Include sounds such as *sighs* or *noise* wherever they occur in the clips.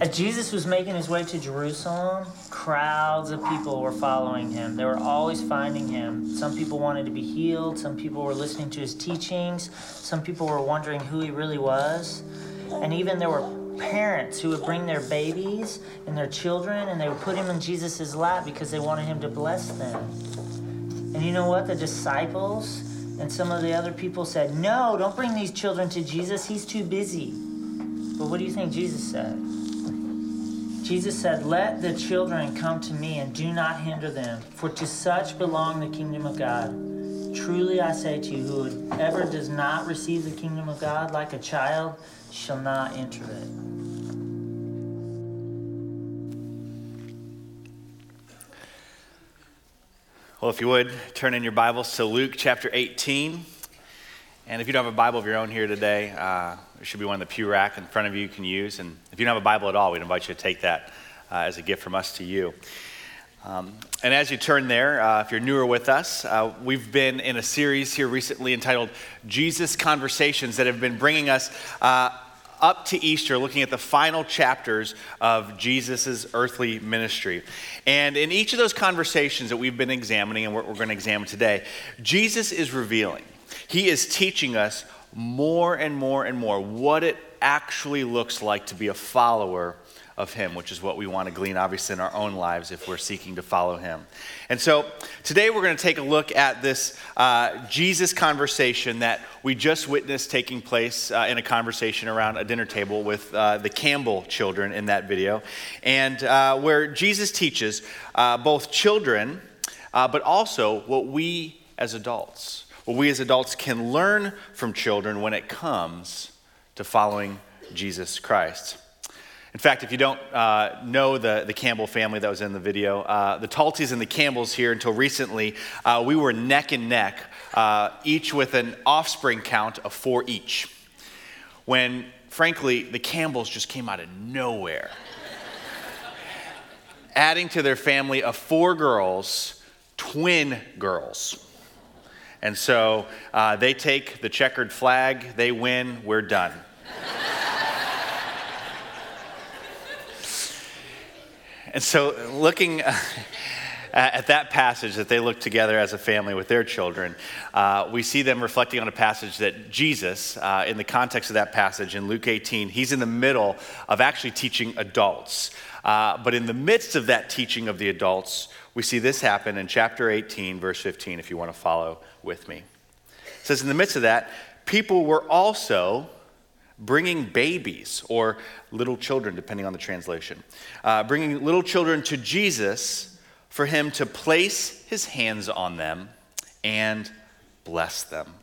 As Jesus was making his way to Jerusalem, crowds of people were following him. They were always finding him. Some people wanted to be healed, some people were listening to his teachings, some people were wondering who he really was. And even there were parents who would bring their babies and their children and they would put him in Jesus' lap because they wanted him to bless them. And you know what? The disciples and some of the other people said, No, don't bring these children to Jesus. He's too busy. But what do you think Jesus said? Jesus said, Let the children come to me and do not hinder them, for to such belong the kingdom of God. Truly I say to you, whoever does not receive the kingdom of God like a child shall not enter it. Well, if you would, turn in your Bibles to Luke chapter 18. And if you don't have a Bible of your own here today, uh, should be one in the pew rack in front of you you can use. And if you don't have a Bible at all, we'd invite you to take that uh, as a gift from us to you. Um, and as you turn there, uh, if you're newer with us, uh, we've been in a series here recently entitled Jesus Conversations that have been bringing us uh, up to Easter, looking at the final chapters of Jesus' earthly ministry. And in each of those conversations that we've been examining and what we're going to examine today, Jesus is revealing, He is teaching us more and more and more what it actually looks like to be a follower of Him, which is what we want to glean, obviously, in our own lives if we're seeking to follow Him. And so today we're going to take a look at this uh, Jesus conversation that we just witnessed taking place uh, in a conversation around a dinner table with uh, the Campbell children in that video, and uh, where Jesus teaches uh, both children, uh, but also what we as adults what we as adults can learn from children when it comes to following Jesus Christ. In fact, if you don't uh, know the, the Campbell family that was in the video, uh, the Talties and the Campbells here until recently, uh, we were neck and neck, uh, each with an offspring count of four each. When, frankly, the Campbells just came out of nowhere, *laughs* adding to their family of four girls, twin girls. And so uh, they take the checkered flag, they win, we're done. and so, looking at that passage that they look together as a family with their children, uh, we see them reflecting on a passage that Jesus, uh, in the context of that passage in Luke 18, he's in the middle of actually teaching adults. Uh, but in the midst of that teaching of the adults, we see this happen in chapter 18, verse 15, if you want to follow with me. It says, In the midst of that, people were also bringing babies or little children, depending on the translation, uh, bringing little children to Jesus for him to place his hands on them and bless them.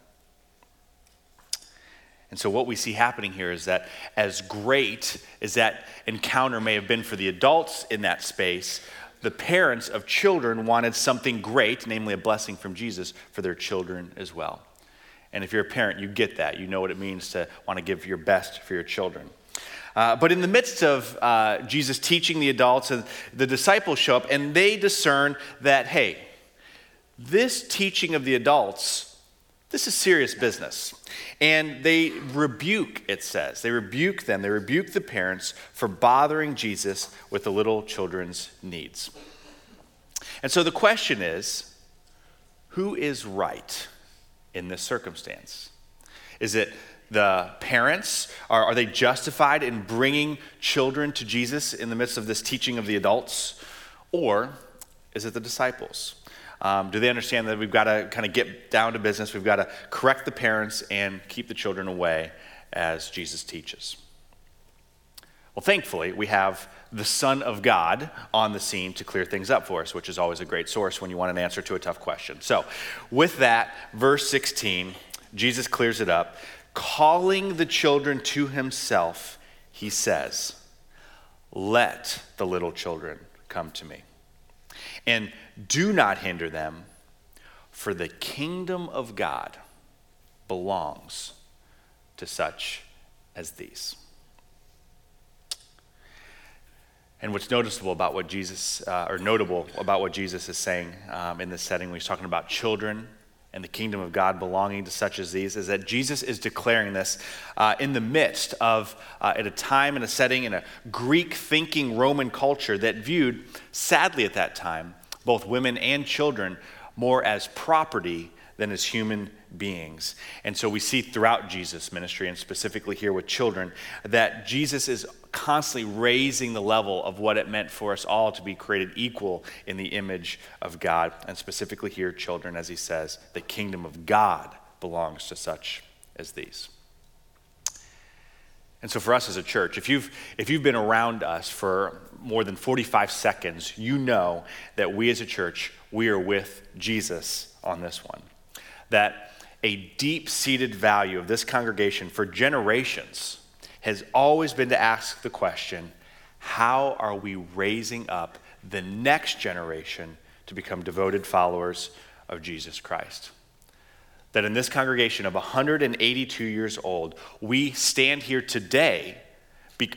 And so, what we see happening here is that, as great as that encounter may have been for the adults in that space, the parents of children wanted something great, namely a blessing from Jesus, for their children as well. And if you're a parent, you get that. You know what it means to want to give your best for your children. Uh, but in the midst of uh, Jesus teaching the adults, and the disciples show up and they discern that, hey, this teaching of the adults this is serious business. And they rebuke, it says. They rebuke them, they rebuke the parents for bothering Jesus with the little children's needs. And so the question is who is right in this circumstance? Is it the parents? Are, are they justified in bringing children to Jesus in the midst of this teaching of the adults? Or is it the disciples? Um, do they understand that we've got to kind of get down to business? We've got to correct the parents and keep the children away as Jesus teaches. Well, thankfully, we have the Son of God on the scene to clear things up for us, which is always a great source when you want an answer to a tough question. So, with that, verse 16, Jesus clears it up. Calling the children to himself, he says, Let the little children come to me. And do not hinder them, for the kingdom of God belongs to such as these. And what's noticeable about what Jesus, uh, or notable about what Jesus is saying um, in this setting, when he's talking about children and the kingdom of God belonging to such as these is that Jesus is declaring this uh, in the midst of, uh, at a time and a setting in a Greek thinking Roman culture that viewed, sadly at that time, both women and children more as property than as human beings. And so we see throughout Jesus' ministry, and specifically here with children, that Jesus is constantly raising the level of what it meant for us all to be created equal in the image of God. And specifically here, children, as he says, the kingdom of God belongs to such as these. And so, for us as a church, if you've, if you've been around us for more than 45 seconds, you know that we as a church, we are with Jesus on this one. That a deep seated value of this congregation for generations has always been to ask the question how are we raising up the next generation to become devoted followers of Jesus Christ? That in this congregation of 182 years old, we stand here today,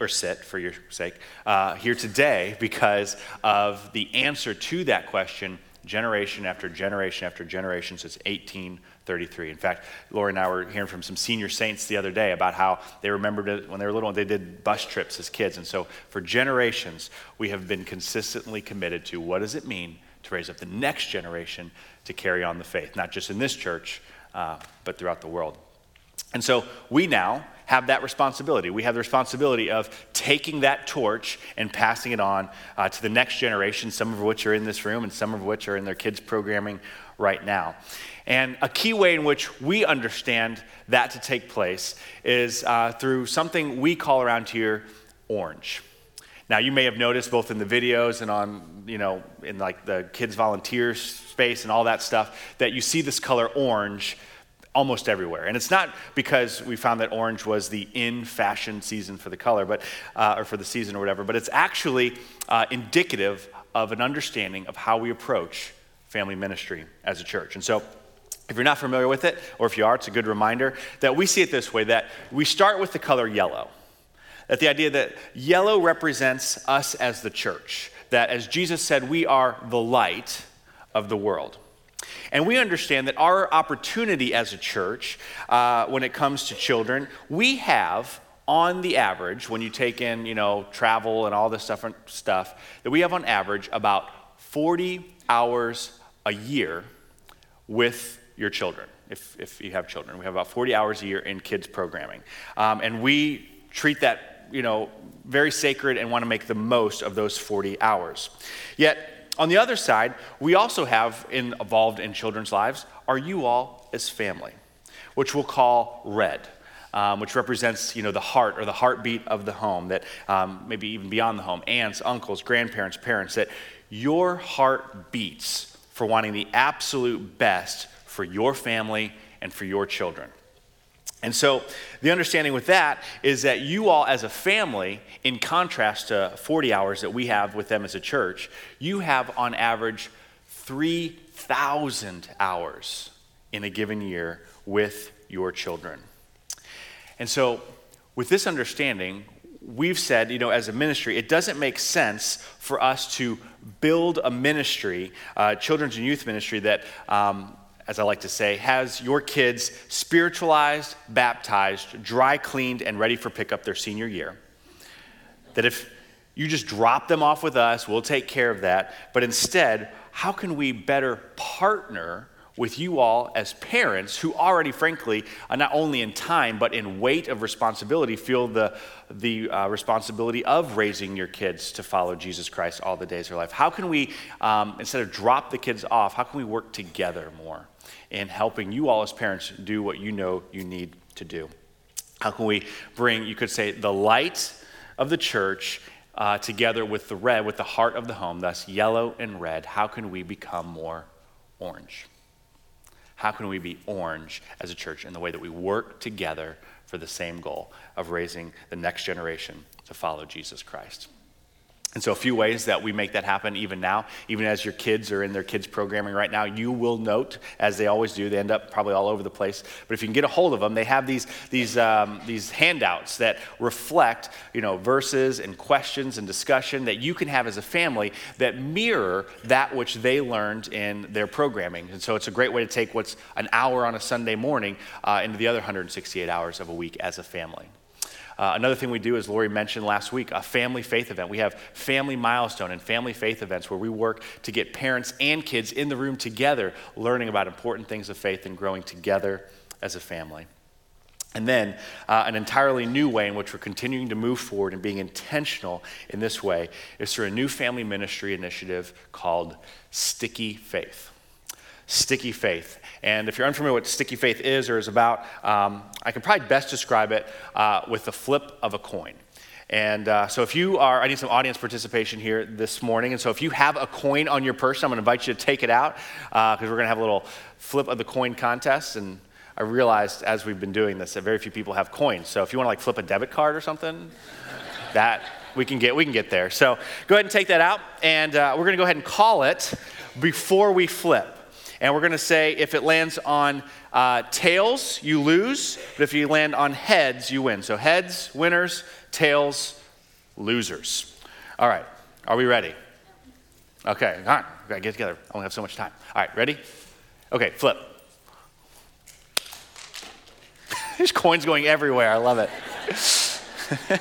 or sit for your sake, uh, here today because of the answer to that question generation after generation after generation since 1833. In fact, Lori and I were hearing from some senior saints the other day about how they remembered when they were little, they did bus trips as kids. And so for generations, we have been consistently committed to what does it mean to raise up the next generation to carry on the faith, not just in this church, uh, but throughout the world. And so we now have that responsibility. We have the responsibility of taking that torch and passing it on uh, to the next generation, some of which are in this room and some of which are in their kids' programming right now. And a key way in which we understand that to take place is uh, through something we call around here orange. Now, you may have noticed both in the videos and on, you know, in like the kids' volunteer space and all that stuff, that you see this color orange almost everywhere. And it's not because we found that orange was the in fashion season for the color, but, uh, or for the season or whatever, but it's actually uh, indicative of an understanding of how we approach family ministry as a church. And so, if you're not familiar with it, or if you are, it's a good reminder that we see it this way that we start with the color yellow. That the idea that yellow represents us as the church. That as Jesus said, we are the light of the world. And we understand that our opportunity as a church, uh, when it comes to children, we have on the average, when you take in, you know, travel and all this different stuff, that we have on average about 40 hours a year with your children, if, if you have children. We have about 40 hours a year in kids programming. Um, and we treat that, you know, very sacred and want to make the most of those 40 hours. Yet, on the other side, we also have in, involved in children's lives are you all as family, which we'll call red. Um, which represents you know the heart or the heartbeat of the home that um, maybe even beyond the home aunts uncles grandparents parents that your heart beats for wanting the absolute best for your family and for your children and so, the understanding with that is that you all, as a family, in contrast to 40 hours that we have with them as a church, you have on average 3,000 hours in a given year with your children. And so, with this understanding, we've said, you know, as a ministry, it doesn't make sense for us to build a ministry, uh, children's and youth ministry, that um, as I like to say, has your kids spiritualized, baptized, dry cleaned, and ready for pickup their senior year. That if you just drop them off with us, we'll take care of that. But instead, how can we better partner with you all as parents who already, frankly, uh, not only in time, but in weight of responsibility, feel the, the uh, responsibility of raising your kids to follow Jesus Christ all the days of their life? How can we, um, instead of drop the kids off, how can we work together more? In helping you all as parents do what you know you need to do. How can we bring, you could say, the light of the church uh, together with the red, with the heart of the home, thus yellow and red? How can we become more orange? How can we be orange as a church in the way that we work together for the same goal of raising the next generation to follow Jesus Christ? And so, a few ways that we make that happen even now, even as your kids are in their kids' programming right now, you will note, as they always do, they end up probably all over the place. But if you can get a hold of them, they have these, these, um, these handouts that reflect you know, verses and questions and discussion that you can have as a family that mirror that which they learned in their programming. And so, it's a great way to take what's an hour on a Sunday morning uh, into the other 168 hours of a week as a family. Uh, another thing we do, as Lori mentioned last week, a family faith event. We have family milestone and family faith events where we work to get parents and kids in the room together, learning about important things of faith and growing together as a family. And then, uh, an entirely new way in which we're continuing to move forward and being intentional in this way is through a new family ministry initiative called Sticky Faith. Sticky Faith. And if you're unfamiliar with what sticky faith is or is about, um, I can probably best describe it uh, with the flip of a coin. And uh, so, if you are, I need some audience participation here this morning. And so, if you have a coin on your person, I'm going to invite you to take it out because uh, we're going to have a little flip of the coin contest. And I realized as we've been doing this that very few people have coins. So, if you want to like flip a debit card or something, that we can get we can get there. So, go ahead and take that out, and uh, we're going to go ahead and call it before we flip. And we're going to say if it lands on uh, tails, you lose, but if you land on heads, you win. So heads, winners, tails, losers. All right, are we ready? Okay, all right, we gotta get together. I only have so much time. All right, ready? Okay, flip. *laughs* There's coins going everywhere. I love it. *laughs*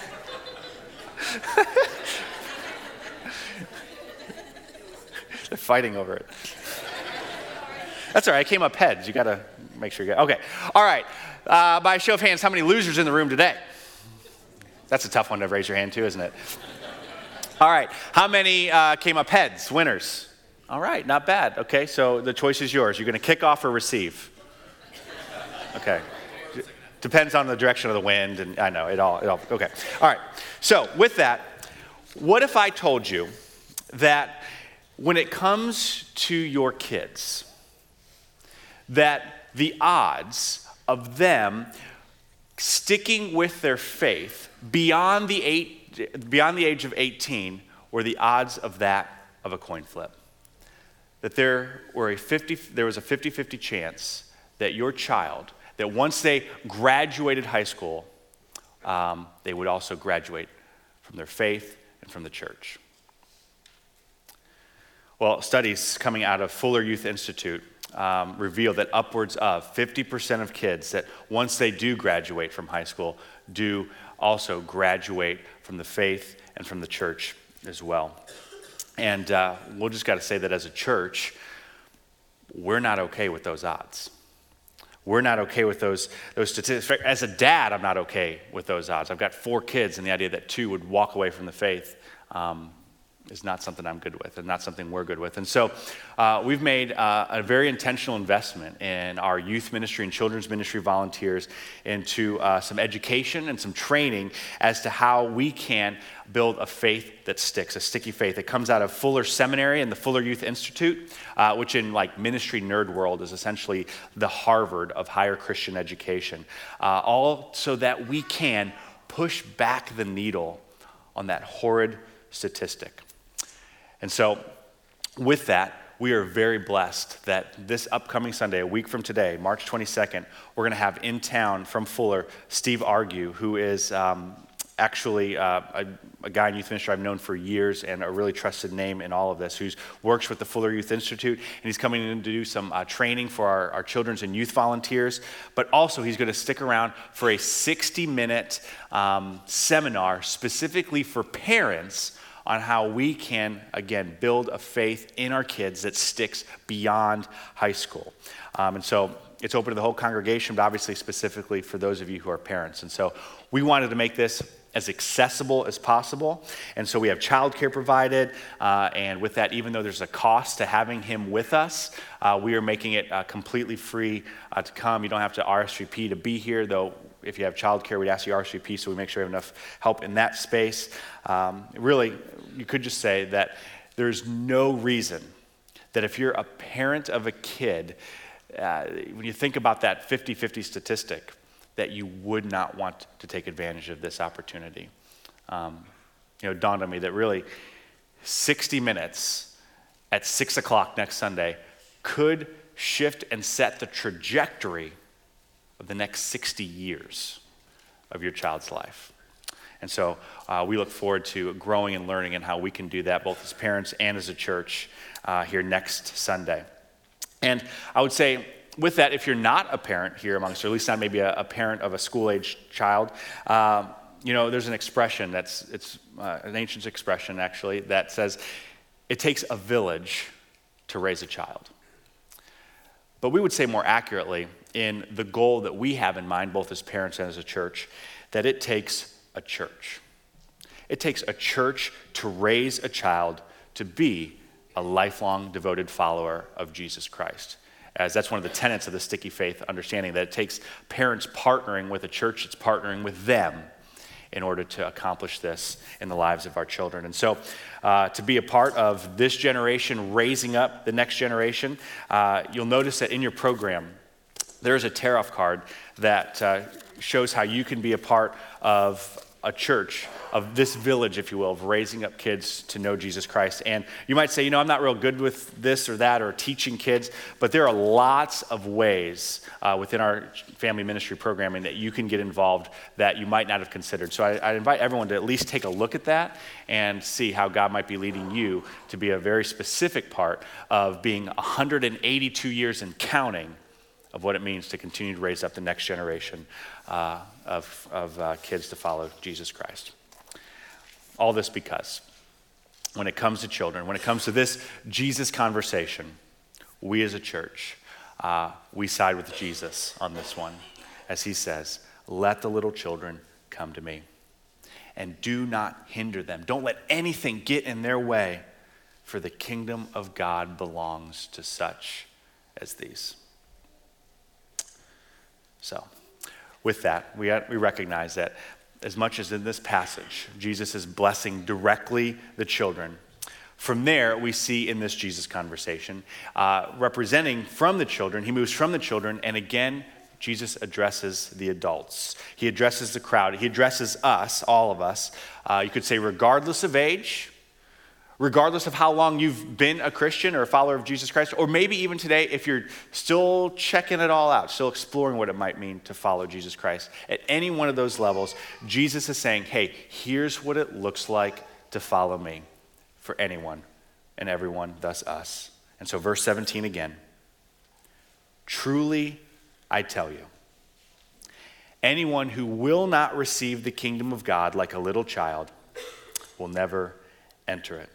They're fighting over it. That's all right. I came up heads. You got to make sure you get. Okay. All right. Uh, by show of hands, how many losers in the room today? That's a tough one to raise your hand to, isn't it? All right. How many uh, came up heads? Winners. All right. Not bad. Okay. So the choice is yours. You're going to kick off or receive. Okay. Depends on the direction of the wind, and I know it all. It all. Okay. All right. So with that, what if I told you that when it comes to your kids? That the odds of them sticking with their faith beyond the, eight, beyond the age of 18 were the odds of that of a coin flip. That there, were a 50, there was a 50 50 chance that your child, that once they graduated high school, um, they would also graduate from their faith and from the church. Well, studies coming out of Fuller Youth Institute um, reveal that upwards of 50% of kids that once they do graduate from high school do also graduate from the faith and from the church as well. And uh, we'll just got to say that as a church, we're not okay with those odds. We're not okay with those, those statistics. As a dad, I'm not okay with those odds. I've got four kids, and the idea that two would walk away from the faith um, is not something I'm good with and not something we're good with. And so uh, we've made uh, a very intentional investment in our youth ministry and children's ministry volunteers into uh, some education and some training as to how we can build a faith that sticks, a sticky faith. It comes out of Fuller Seminary and the Fuller Youth Institute, uh, which in like ministry nerd world is essentially the Harvard of higher Christian education, uh, all so that we can push back the needle on that horrid statistic. And so, with that, we are very blessed that this upcoming Sunday, a week from today, March 22nd, we're going to have in town from Fuller Steve Argue, who is um, actually uh, a, a, guy in youth ministry I've known for years and a really trusted name in all of this, who works with the Fuller Youth Institute. And he's coming in to do some uh, training for our, our children's and youth volunteers. But also, he's going to stick around for a 60 minute um, seminar specifically for parents on how we can, again, build a faith in our kids that sticks beyond high school. Um, and so it's open to the whole congregation, but obviously specifically for those of you who are parents. And so we wanted to make this as accessible as possible. And so we have childcare provided. Uh, and with that, even though there's a cost to having him with us, uh, we are making it uh, completely free uh, to come. You don't have to RSVP to be here, though if you have childcare, we'd ask you RSVP so we make sure we have enough help in that space. Um, really, you could just say that there's no reason that if you're a parent of a kid, uh, when you think about that 50 50 statistic, that you would not want to take advantage of this opportunity. Um, you know, dawned on me that really 60 minutes at 6 o'clock next Sunday could shift and set the trajectory of the next 60 years of your child's life. And so uh, we look forward to growing and learning and how we can do that both as parents and as a church uh, here next Sunday. And I would say, with that, if you're not a parent here amongst, or at least not maybe a, a parent of a school age child, um, you know, there's an expression that's it's uh, an ancient expression actually that says it takes a village to raise a child. But we would say more accurately, in the goal that we have in mind, both as parents and as a church, that it takes a church. It takes a church to raise a child to be a lifelong devoted follower of Jesus Christ. As that's one of the tenets of the sticky faith understanding that it takes parents partnering with a church that's partnering with them in order to accomplish this in the lives of our children. And so, uh, to be a part of this generation raising up the next generation, uh, you'll notice that in your program, there's a tear off card that uh, shows how you can be a part of a church, of this village, if you will, of raising up kids to know Jesus Christ. And you might say, you know, I'm not real good with this or that or teaching kids, but there are lots of ways uh, within our family ministry programming that you can get involved that you might not have considered. So I, I invite everyone to at least take a look at that and see how God might be leading you to be a very specific part of being 182 years and counting of what it means to continue to raise up the next generation uh, of, of uh, kids to follow Jesus Christ. All this because when it comes to children, when it comes to this Jesus conversation, we as a church, uh, we side with Jesus on this one. As he says, let the little children come to me and do not hinder them. Don't let anything get in their way, for the kingdom of God belongs to such as these. So, with that, we, we recognize that as much as in this passage, Jesus is blessing directly the children. From there, we see in this Jesus conversation, uh, representing from the children, he moves from the children, and again, Jesus addresses the adults. He addresses the crowd. He addresses us, all of us. Uh, you could say, regardless of age, regardless of how long you've been a Christian or a follower of Jesus Christ, or maybe even today, if you're still checking it all out, still exploring what it might mean to follow Jesus Christ. At any one of those levels, Jesus is saying, hey, here's what it looks like to follow me for anyone and everyone, thus us. And so, verse 17 again Truly, I tell you, anyone who will not receive the kingdom of God like a little child will never enter it.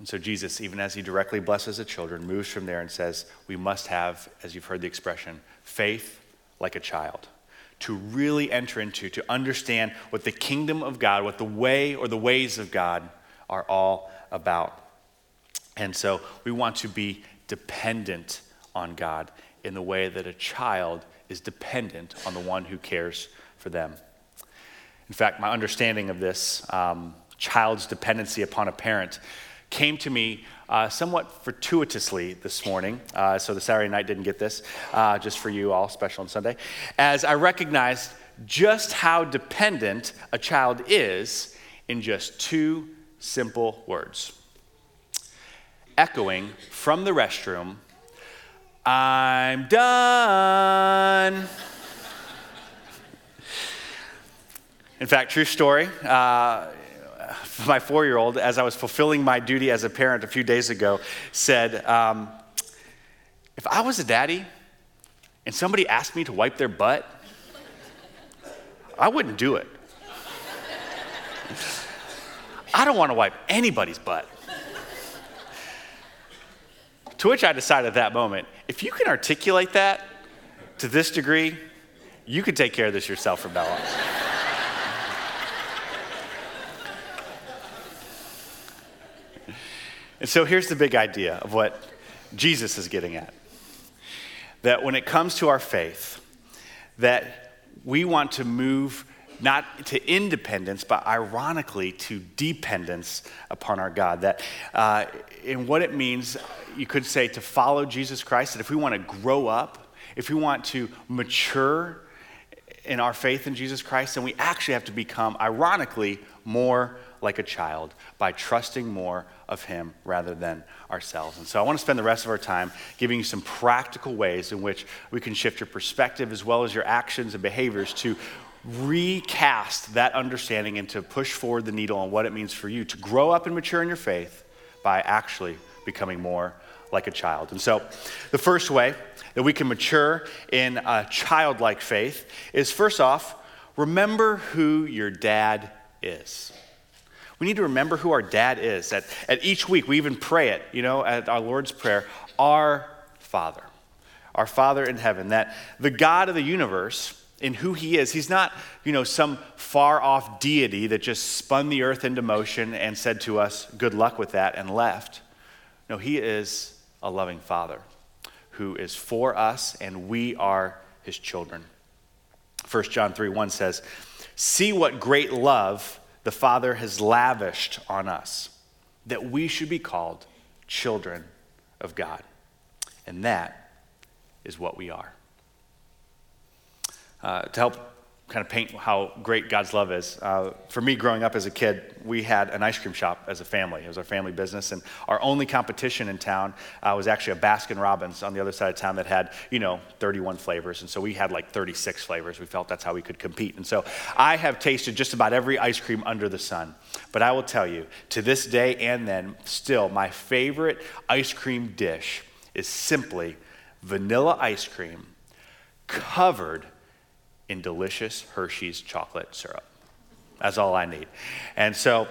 And so Jesus, even as he directly blesses the children, moves from there and says, We must have, as you've heard the expression, faith like a child. To really enter into, to understand what the kingdom of God, what the way or the ways of God are all about. And so we want to be dependent on God in the way that a child is dependent on the one who cares for them. In fact, my understanding of this um, child's dependency upon a parent came to me uh, somewhat fortuitously this morning. Uh, so the Saturday night didn't get this, uh, just for you all, special on Sunday, as I recognized just how dependent a child is in just two simple words echoing from the restroom, I'm done. In fact, true story. Uh, my four year old, as I was fulfilling my duty as a parent a few days ago, said, um, If I was a daddy and somebody asked me to wipe their butt, I wouldn't do it. I don't want to wipe anybody's butt. to which I decided at that moment if you can articulate that to this degree, you can take care of this yourself from now on. And so here's the big idea of what Jesus is getting at. That when it comes to our faith, that we want to move not to independence, but ironically to dependence upon our God. That uh, in what it means, you could say to follow Jesus Christ, that if we want to grow up, if we want to mature in our faith in Jesus Christ, then we actually have to become, ironically, more like a child by trusting more of Him rather than ourselves. And so I want to spend the rest of our time giving you some practical ways in which we can shift your perspective as well as your actions and behaviors to recast that understanding and to push forward the needle on what it means for you to grow up and mature in your faith by actually becoming more like a child. And so the first way that we can mature in a childlike faith is first off, remember who your dad is. We need to remember who our dad is. At, at each week, we even pray it, you know, at our Lord's Prayer, our Father, our Father in heaven, that the God of the universe, in who he is, he's not, you know, some far off deity that just spun the earth into motion and said to us, good luck with that, and left. No, he is a loving Father who is for us, and we are his children. 1 John 3 1 says, See what great love the Father has lavished on us, that we should be called children of God. And that is what we are. Uh, to help kind of paint how great God's love is. Uh, for me, growing up as a kid, we had an ice cream shop as a family. It was our family business, and our only competition in town uh, was actually a Baskin Robbins on the other side of town that had, you know, 31 flavors, and so we had like 36 flavors. We felt that's how we could compete, and so I have tasted just about every ice cream under the sun. But I will tell you, to this day and then, still, my favorite ice cream dish is simply vanilla ice cream covered in delicious Hershey's chocolate syrup. That's all I need. And so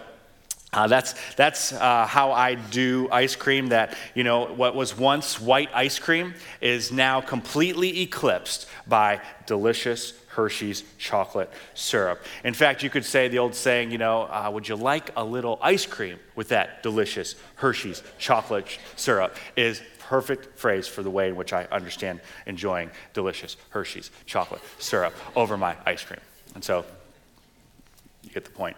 uh, that's that's uh, how I do ice cream. That you know, what was once white ice cream is now completely eclipsed by delicious Hershey's chocolate syrup. In fact, you could say the old saying, you know, uh, would you like a little ice cream with that delicious Hershey's chocolate syrup? Is perfect phrase for the way in which I understand enjoying delicious Hershey's chocolate syrup over my ice cream. And so you get the point.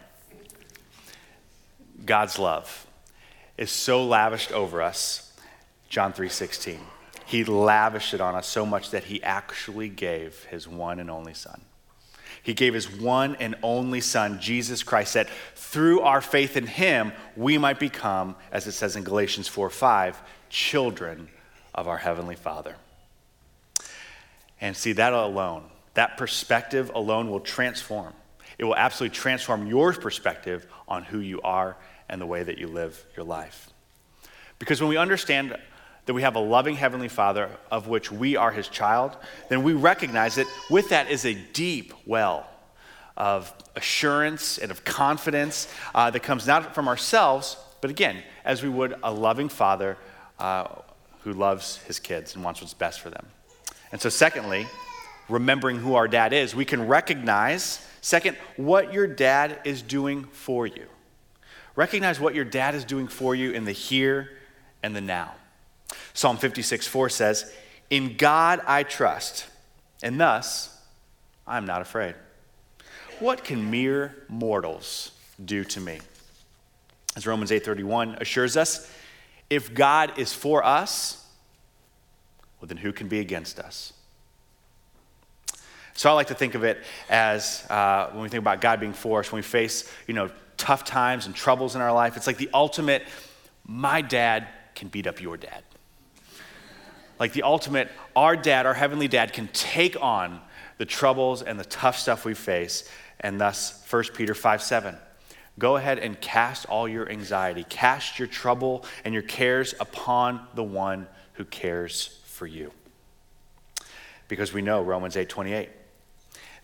God's love is so lavished over us. John 3:16. He lavished it on us so much that he actually gave his one and only son. He gave his one and only son, Jesus Christ, that through our faith in him, we might become, as it says in Galatians 4 5, children of our Heavenly Father. And see, that alone, that perspective alone will transform. It will absolutely transform your perspective on who you are and the way that you live your life. Because when we understand that we have a loving Heavenly Father of which we are His child, then we recognize that with that is a deep well of assurance and of confidence uh, that comes not from ourselves, but again, as we would a loving Father uh, who loves his kids and wants what's best for them. And so, secondly, remembering who our dad is, we can recognize, second, what your dad is doing for you. Recognize what your dad is doing for you in the here and the now. Psalm 56 4 says, In God I trust, and thus I'm not afraid. What can mere mortals do to me? As Romans 8:31 assures us, if God is for us, well, then who can be against us? So I like to think of it as uh, when we think about God being for us, when we face, you know, tough times and troubles in our life, it's like the ultimate, my dad can beat up your dad. Like the ultimate, our dad, our heavenly dad, can take on the troubles and the tough stuff we face, and thus 1 Peter 5 7 Go ahead and cast all your anxiety, cast your trouble and your cares upon the one who cares for you. Because we know Romans 8:28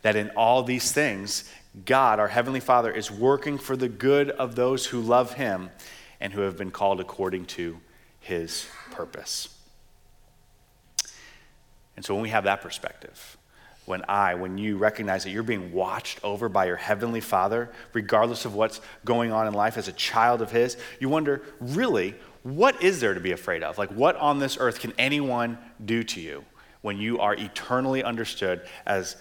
that in all these things God, our heavenly Father is working for the good of those who love him and who have been called according to his purpose. And so when we have that perspective, when I, when you recognize that you're being watched over by your heavenly Father, regardless of what's going on in life as a child of His, you wonder, really, what is there to be afraid of? Like, what on this earth can anyone do to you when you are eternally understood as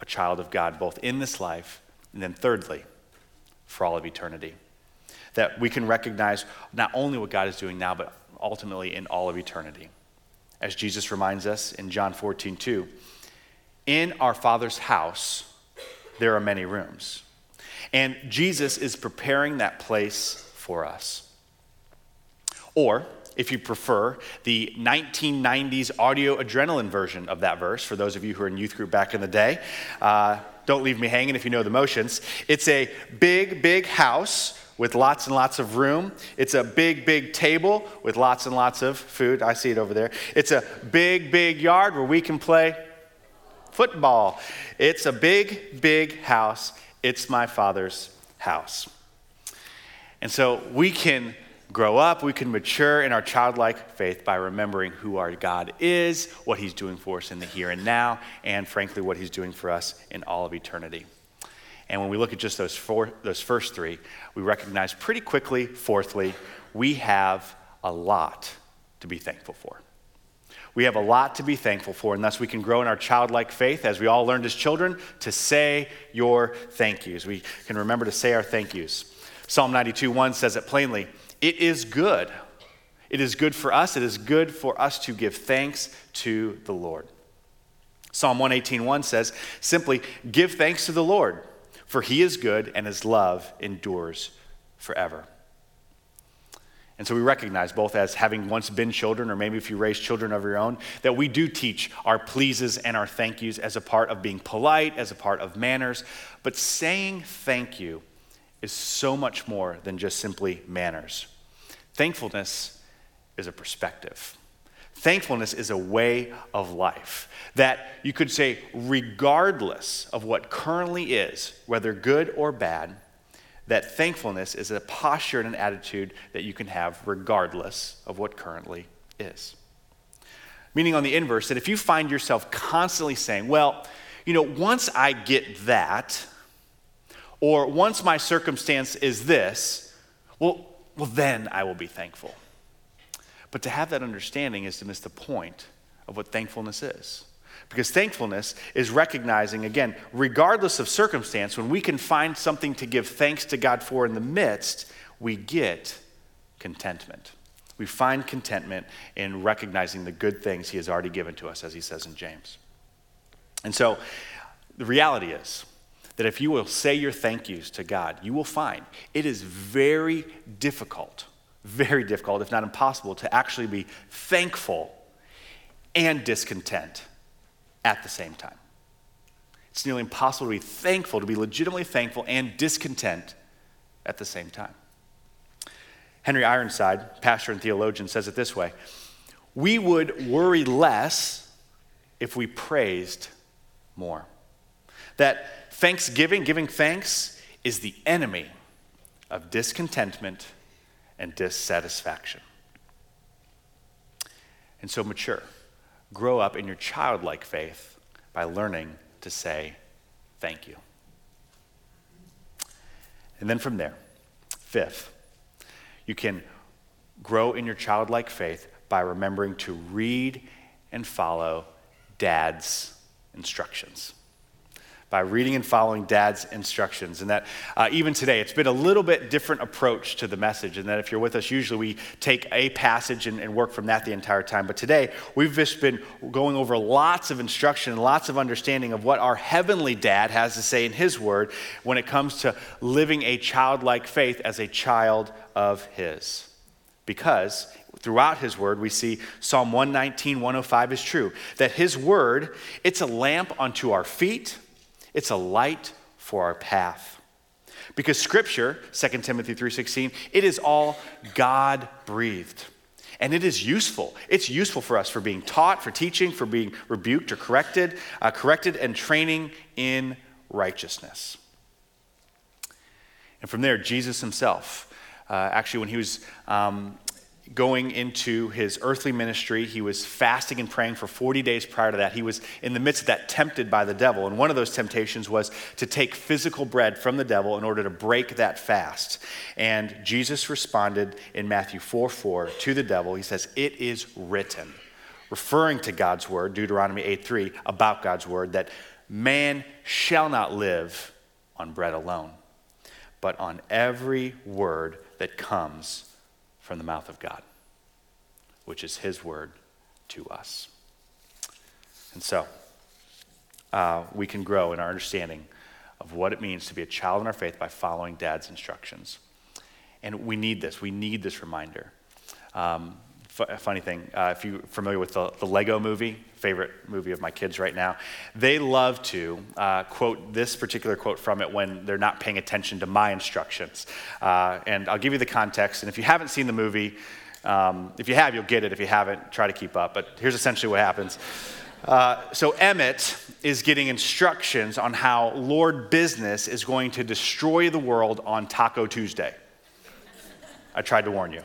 a child of God, both in this life and then, thirdly, for all of eternity? That we can recognize not only what God is doing now, but ultimately in all of eternity. As Jesus reminds us in John 14, 2 In our Father's house, there are many rooms. And Jesus is preparing that place for us. Or, if you prefer, the 1990s audio adrenaline version of that verse, for those of you who are in youth group back in the day, uh, don't leave me hanging if you know the motions. It's a big, big house with lots and lots of room. It's a big, big table with lots and lots of food. I see it over there. It's a big, big yard where we can play football. It's a big, big house. It's my father's house. And so we can grow up, we can mature in our childlike faith by remembering who our God is, what He's doing for us in the here and now, and frankly, what He's doing for us in all of eternity. And when we look at just those, four, those first three, we recognize pretty quickly, fourthly, we have a lot to be thankful for. We have a lot to be thankful for, and thus we can grow in our childlike faith, as we all learned as children, to say your thank yous. We can remember to say our thank yous. Psalm 92 1 says it plainly it is good. It is good for us. It is good for us to give thanks to the Lord. Psalm 118.1 says simply, Give thanks to the Lord, for he is good and his love endures forever. And so we recognize, both as having once been children, or maybe if you raise children of your own, that we do teach our pleases and our thank yous as a part of being polite, as a part of manners. But saying thank you is so much more than just simply manners. Thankfulness is a perspective. Thankfulness is a way of life that you could say, regardless of what currently is, whether good or bad, that thankfulness is a posture and an attitude that you can have regardless of what currently is. Meaning, on the inverse, that if you find yourself constantly saying, well, you know, once I get that, or once my circumstance is this, well, well, then I will be thankful. But to have that understanding is to miss the point of what thankfulness is. Because thankfulness is recognizing, again, regardless of circumstance, when we can find something to give thanks to God for in the midst, we get contentment. We find contentment in recognizing the good things He has already given to us, as He says in James. And so the reality is that if you will say your thank yous to God, you will find it is very difficult, very difficult, if not impossible, to actually be thankful and discontent at the same time. It's nearly impossible to be thankful, to be legitimately thankful and discontent at the same time. Henry Ironside, pastor and theologian, says it this way We would worry less if we praised more. That thanksgiving, giving thanks, is the enemy of discontentment and dissatisfaction. And so mature grow up in your childlike faith by learning to say thank you. And then from there, fifth, you can grow in your childlike faith by remembering to read and follow dad's instructions by reading and following dad's instructions. And that uh, even today, it's been a little bit different approach to the message. And that if you're with us, usually we take a passage and, and work from that the entire time. But today, we've just been going over lots of instruction and lots of understanding of what our heavenly dad has to say in his word when it comes to living a childlike faith as a child of his. Because throughout his word we see psalm 119 105 is true that his word it's a lamp unto our feet it's a light for our path. Because scripture, 2 Timothy 3:16, it is all God breathed. And it is useful. It's useful for us for being taught, for teaching, for being rebuked or corrected, uh, corrected and training in righteousness. And from there, Jesus himself, uh, actually, when he was um, going into his earthly ministry. He was fasting and praying for 40 days prior to that. He was in the midst of that tempted by the devil. And one of those temptations was to take physical bread from the devil in order to break that fast. And Jesus responded in Matthew 4 4 to the devil. He says, It is written, referring to God's word, Deuteronomy 8 3, about God's word, that man shall not live on bread alone, but on every word that comes from the mouth of God, which is his word to us. And so, uh, we can grow in our understanding of what it means to be a child in our faith by following dad's instructions. And we need this. We need this reminder. Um, f- funny thing, uh, if you're familiar with the, the, Lego movie, favorite movie of my kids right now, they love to uh, quote this particular quote from it when they're not paying attention to my instructions. Uh, and I'll give you the context. And if you haven't seen the movie, um, if you have, you'll get it. If you haven't, try to keep up. But here's essentially what happens. Uh, so Emmet is getting instructions on how Lord Business is going to destroy the world on Taco Tuesday. I tried to warn you.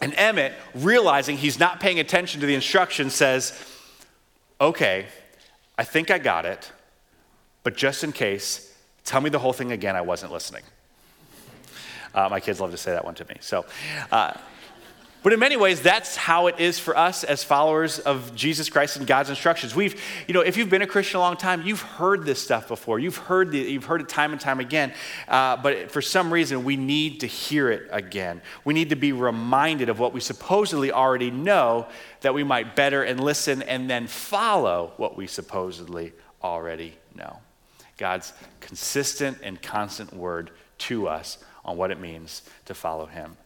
And Emmet, realizing he's not paying attention to the instructions, says, Okay, I think I got it, but just in case, tell me the whole thing again. I wasn't listening. Uh, my kids love to say that one to me. So, uh, but in many ways, that's how it is for us as followers of Jesus Christ and God's instructions. We've, you know, if you've been a Christian a long time, you've heard this stuff before. You've heard, the, you've heard it time and time again. Uh, but for some reason, we need to hear it again. We need to be reminded of what we supposedly already know that we might better and listen and then follow what we supposedly already know. God's consistent and constant word to us on what it means to follow Him.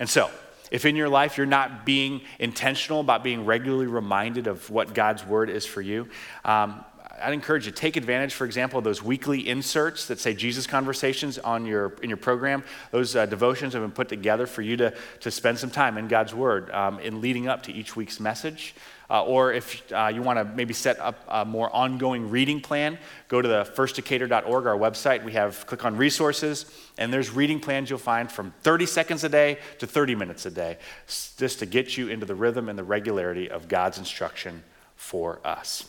And so, if in your life you're not being intentional about being regularly reminded of what God's word is for you, um, I'd encourage you take advantage, for example, of those weekly inserts that say Jesus conversations on your in your program. Those uh, devotions have been put together for you to to spend some time in God's Word um, in leading up to each week's message. Uh, or if uh, you want to maybe set up a more ongoing reading plan, go to the firstdecatur.org, our website. We have click on resources, and there's reading plans you'll find from 30 seconds a day to 30 minutes a day, just to get you into the rhythm and the regularity of God's instruction for us.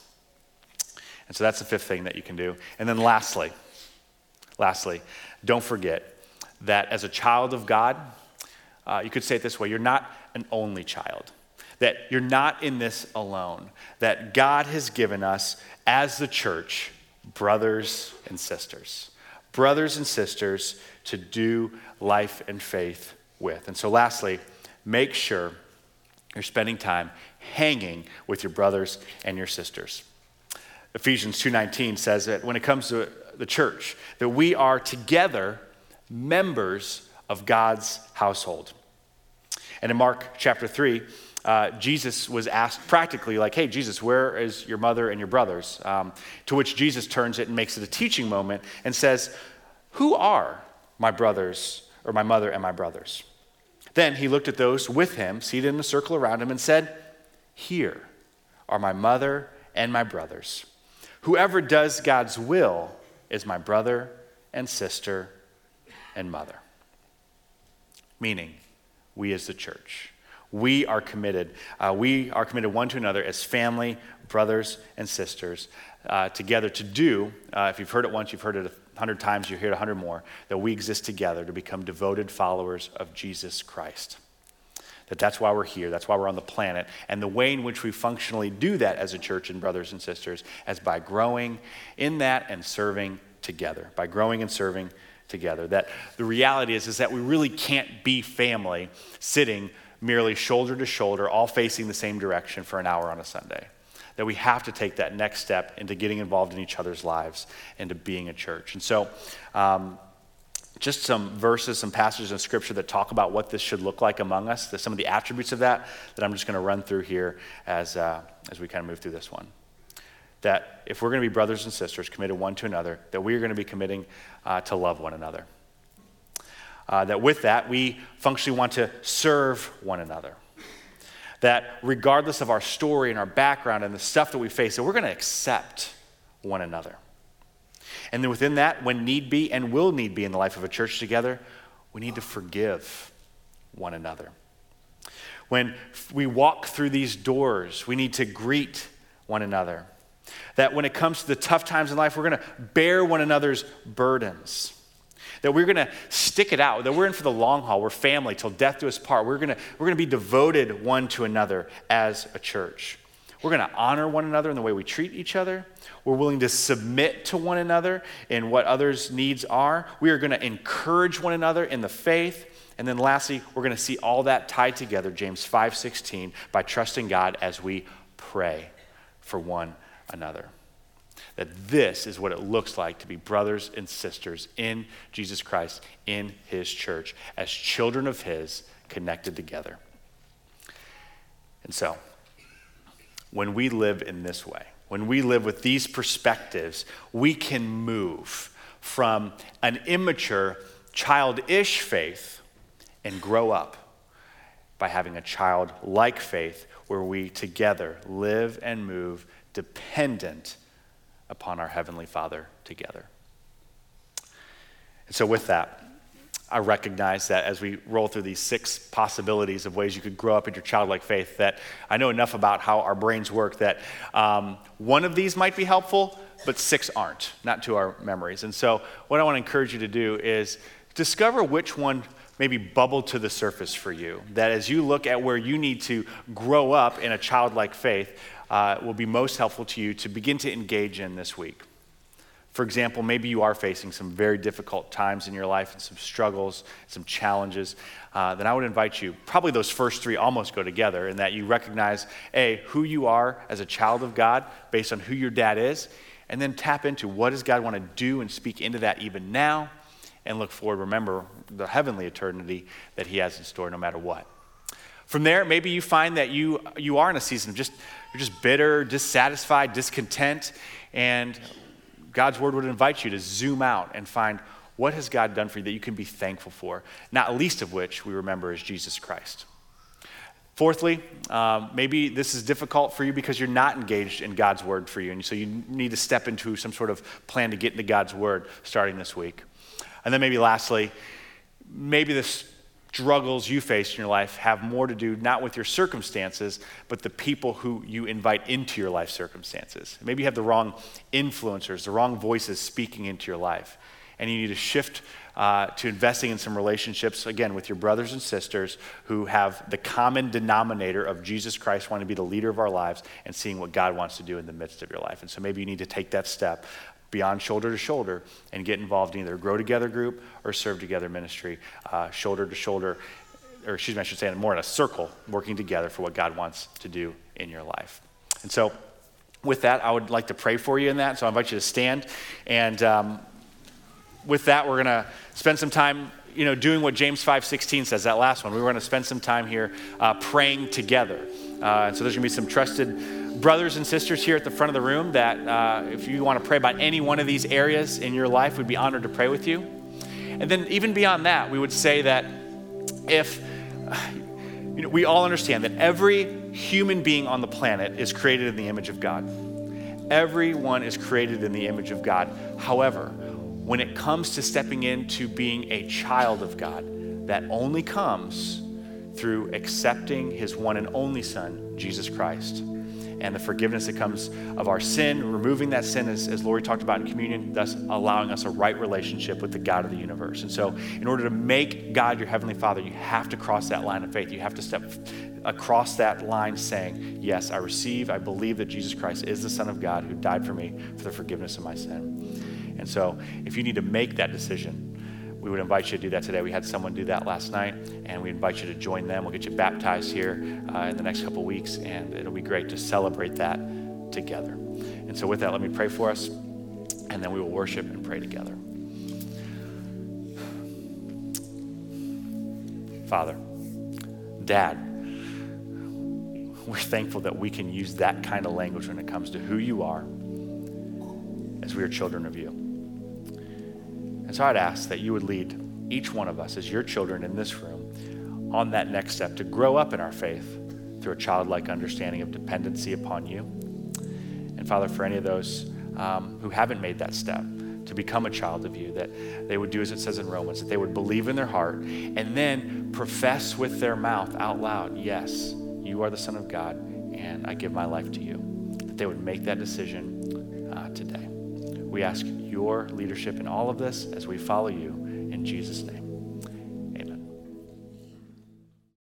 And so that's the fifth thing that you can do. And then lastly, lastly, don't forget that as a child of God, uh, you could say it this way you're not an only child that you're not in this alone, that God has given us as the church brothers and sisters. Brothers and sisters to do life and faith with. And so, lastly, make sure you're spending time hanging with your brothers and your sisters. Ephesians 2:19 says that when it comes to the church that we are together members of God's household. And in Mark chapter 3, uh, Jesus was asked practically, like, hey, Jesus, where is your mother and your brothers? Um, to which Jesus turns it and makes it a teaching moment and says, Who are my brothers or my mother and my brothers? Then he looked at those with him, seated in a circle around him, and said, Here are my mother and my brothers. Whoever does God's will is my brother and sister and mother. Meaning, we as the church we are committed. Uh, we are committed one to another as family, brothers, and sisters uh, together to do, uh, if you've heard it once, you've heard it a hundred times, you hear it a hundred more, that we exist together to become devoted followers of Jesus Christ. That that's why we're here, that's why we're on the planet. And the way in which we functionally do that as a church and brothers and sisters is by growing in that and serving together, by growing and serving together. That the reality is, is that we really can't be family sitting merely shoulder to shoulder, all facing the same direction for an hour on a Sunday. That we have to take that next step into getting involved in each other's lives into being a church. And so, um, just some verses, some passages in Scripture that talk about what this should look like among us, some of the attributes of that, that I'm just going to run through here as, uh, as we kind of move through this one. That if we're going to be brothers and sisters committed one to another, that we are going to be committing uh, to love one another. Uh, that with that, we functionally want to serve one another. That regardless of our story and our background and the stuff that we face, that we're going to accept one another. And then within that, when need be and will need be in the life of a church together, we need to forgive one another. When we walk through these doors, we need to greet one another. That when it comes to the tough times in life, we're going to bear one another's burdens that we're going to stick it out, that we're in for the long haul. We're family till death do us part. We're going we're going to be devoted one to another as a church. We're going to honor one another in the way we treat each other. We're willing to submit to one another in what others' needs are. We are going to encourage one another in the faith. And then lastly, we're going to see all that tied together, James 5:16, by trusting God as we pray for one another. That this is what it looks like to be brothers and sisters in Jesus Christ, in his church, as children of his connected together. And so, when we live in this way, when we live with these perspectives, we can move from an immature, childish faith and grow up by having a childlike faith where we together live and move dependent upon our Heavenly Father together. And so, with that, I recognize that as we roll through these six possibilities of ways you could grow up in your childlike faith, that I know enough about how our brains work that um, one of these might be helpful, but six aren't, not to our memories. And so, what I want to encourage you to do is discover which one maybe bubbled to the surface for you. That as you look at where you need to grow up in a childlike faith, uh, will be most helpful to you to begin to engage in this week. For example, maybe you are facing some very difficult times in your life and some struggles, some challenges. Uh, then I would invite you, probably those first three almost go together, in that you recognize, A, who you are as a child of God based on who your dad is, and then tap into what does God want to do and speak into that even now, and look forward, remember the heavenly eternity that He has in store no matter what. From there, maybe you find that you, you are in a season of just, you're just bitter, dissatisfied, discontent, and God's word would invite you to zoom out and find what has God done for you that you can be thankful for, not least of which we remember is Jesus Christ. Fourthly, um, maybe this is difficult for you because you're not engaged in God's word for you, and so you need to step into some sort of plan to get into God's word starting this week. And then maybe lastly, maybe this struggles you face in your life have more to do not with your circumstances, but the people who you invite into your life circumstances. Maybe you have the wrong influencers, the wrong voices speaking into your life. And you need to shift uh, to investing in some relationships, again, with your brothers and sisters who have the common denominator of Jesus Christ wanting to be the leader of our lives and seeing what God wants to do in the midst of your life. And so maybe you need to take that step beyond shoulder to shoulder and get involved in either grow together group or serve together ministry, uh, shoulder to shoulder, or excuse me, I should say more in a circle, working together for what God wants to do in your life. And so, with that, I would like to pray for you in that. So I invite you to stand. And um, with that, we're going to spend some time you know, doing what James 5.16 says, that last one. We are going to spend some time here uh, praying together. Uh, and so there's going to be some trusted brothers and sisters here at the front of the room that uh, if you want to pray about any one of these areas in your life, we'd be honored to pray with you. And then even beyond that, we would say that if *sighs* you know, we all understand that every human being on the planet is created in the image of God. Everyone is created in the image of God. However, when it comes to stepping into being a child of God, that only comes through accepting his one and only Son, Jesus Christ, and the forgiveness that comes of our sin, removing that sin, as, as Lori talked about in communion, thus allowing us a right relationship with the God of the universe. And so, in order to make God your Heavenly Father, you have to cross that line of faith. You have to step across that line saying, Yes, I receive, I believe that Jesus Christ is the Son of God who died for me for the forgiveness of my sin. And so, if you need to make that decision, we would invite you to do that today. We had someone do that last night, and we invite you to join them. We'll get you baptized here uh, in the next couple weeks, and it'll be great to celebrate that together. And so, with that, let me pray for us, and then we will worship and pray together. Father, Dad, we're thankful that we can use that kind of language when it comes to who you are as we are children of you. And so I'd ask that you would lead each one of us as your children in this room on that next step to grow up in our faith through a childlike understanding of dependency upon you. And Father, for any of those um, who haven't made that step, to become a child of you, that they would do as it says in Romans, that they would believe in their heart and then profess with their mouth out loud, Yes, you are the Son of God, and I give my life to you. That they would make that decision uh, today. We ask your leadership in all of this as we follow you in Jesus' name.